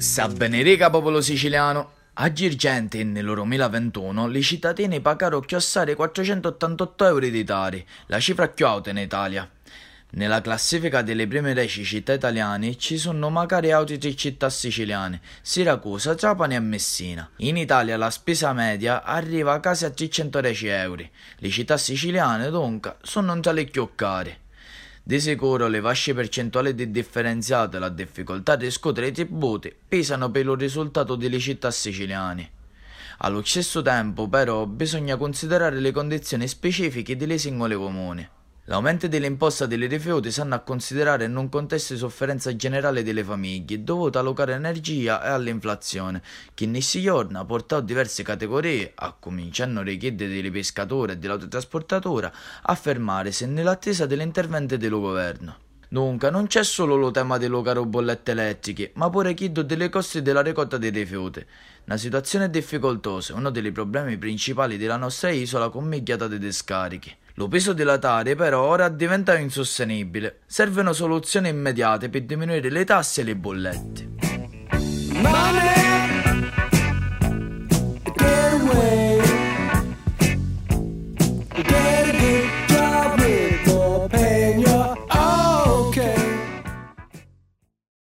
Sa benedica popolo siciliano. A Girgenti nel 2021 i cittadini pagarono chiossare 488 euro di tari, la cifra più alta in Italia. Nella classifica delle prime 10 città italiane ci sono magari altre tre città siciliane, Siracusa, Trapani e Messina. In Italia la spesa media arriva a quasi a 310 euro. Le città siciliane, dunque, sono tra le più care. Di sicuro le fasce percentuali di differenziate e la difficoltà di riscuotere i tributi pesano per il risultato delle città siciliane. Allo stesso tempo, però, bisogna considerare le condizioni specifiche delle singole comuni. L'aumento dell'imposta dei rifiuti sanno a considerare in un contesto di sofferenza generale delle famiglie dovuta alla energia e all'inflazione, che in questi giorni ha portato diverse categorie, a cominciare richiedere dei pescatori e dell'autotrasportatore, a fermarsi nell'attesa dell'intervento del governo. Dunque, non c'è solo il tema delle caro bollette elettriche, ma pure chiedo delle costi della raccolta dei rifiuti. Una situazione difficoltosa, uno dei problemi principali della nostra isola con migliaia di discariche. Lo peso della tare però ora diventa insostenibile. Servono soluzioni immediate per diminuire le tasse e le bollette. Money!